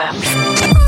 FM.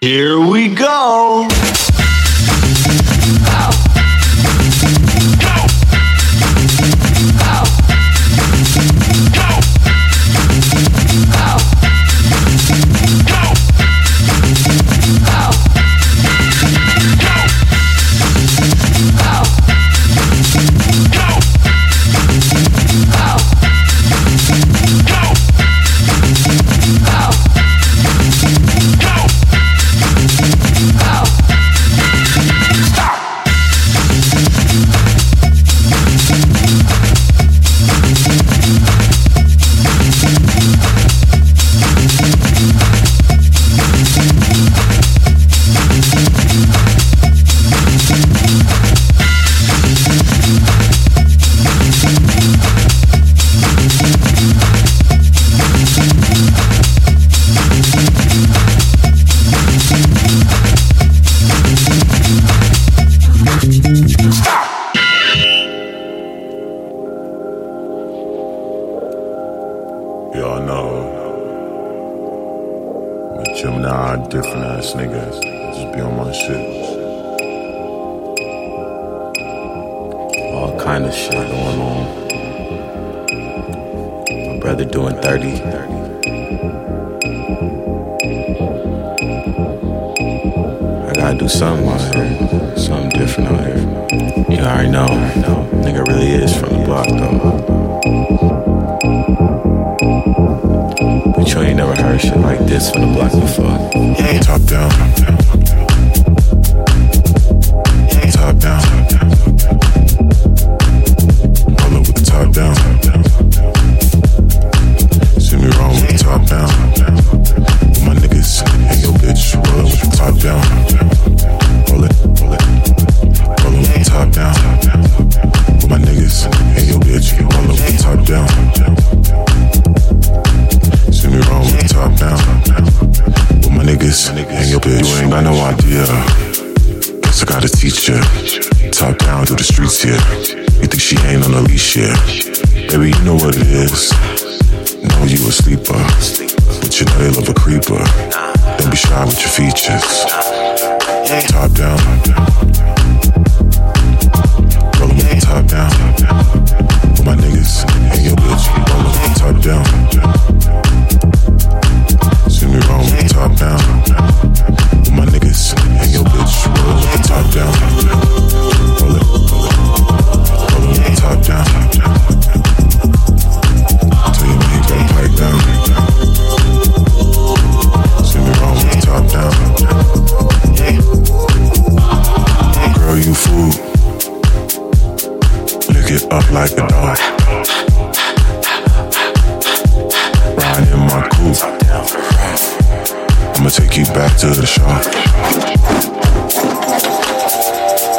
Here we go. be on my shit. All kind of shit going on. My brother doing 30. 30. I gotta do something out here. Something different out here. You already know. Nigga really is from the block though. But you ain't never heard shit like this from the block before. Top down. Top down. I'ma take you back to the shore.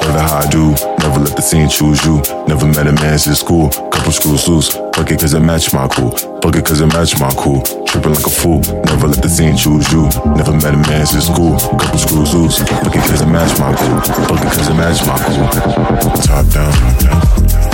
Brother, how I do, never let the scene choose you. Never met a man since school, couple screws loose. Fuck it cause it match my cool. Fuck it cause it match my cool. Tripping like a fool, never let the scene choose you. Never met a man since school, couple screws loose. Fuck it cause it match my cool. Fuck it cause it match my cool. Top down, top down.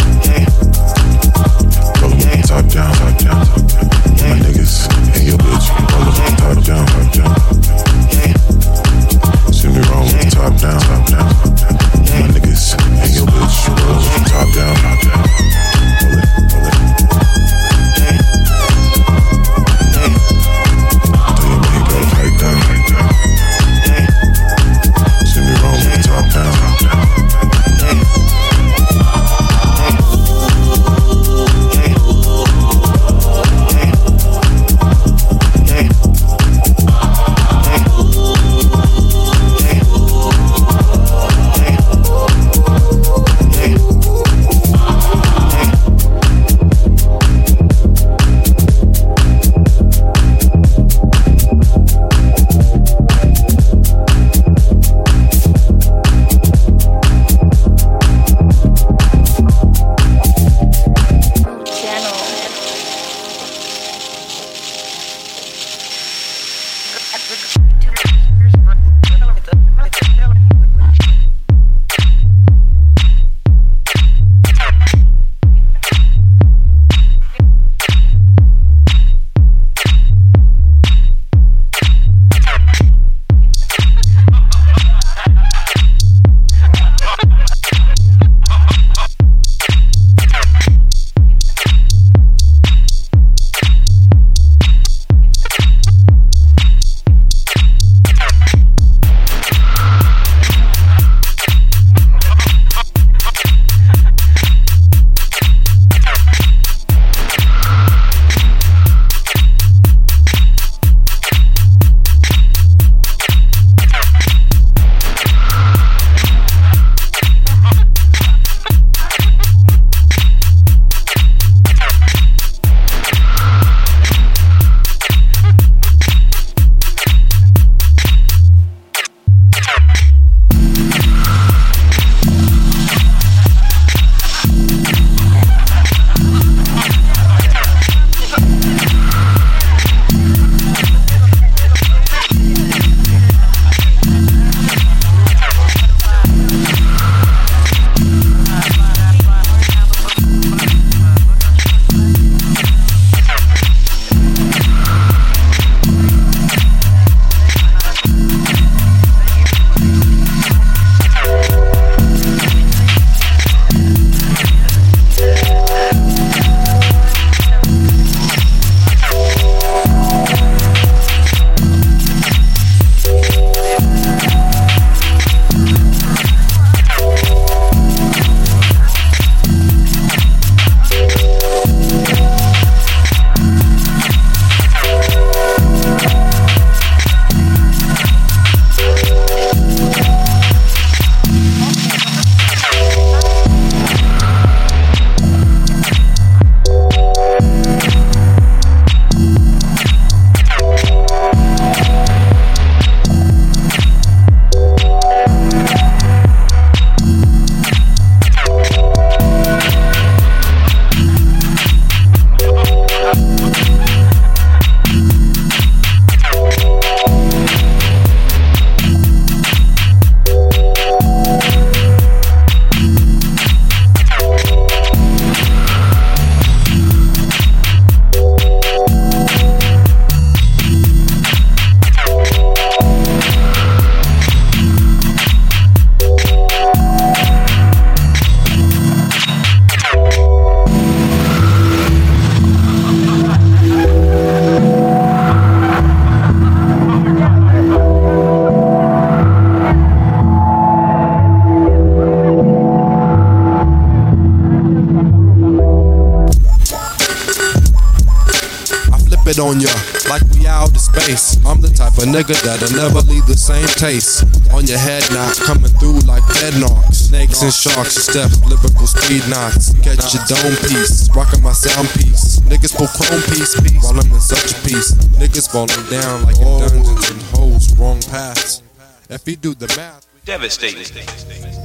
Space. I'm the type of nigga that'll never leave the same taste. On your head now, coming through like dead knocks. Snakes and sharks, steps, lyrical speed knots. Catch your dome piece, rockin' my sound piece. Niggas pull chrome piece while I'm in such a piece. Niggas falling down like in dungeons and hoes, wrong paths. If you do the math, devastating.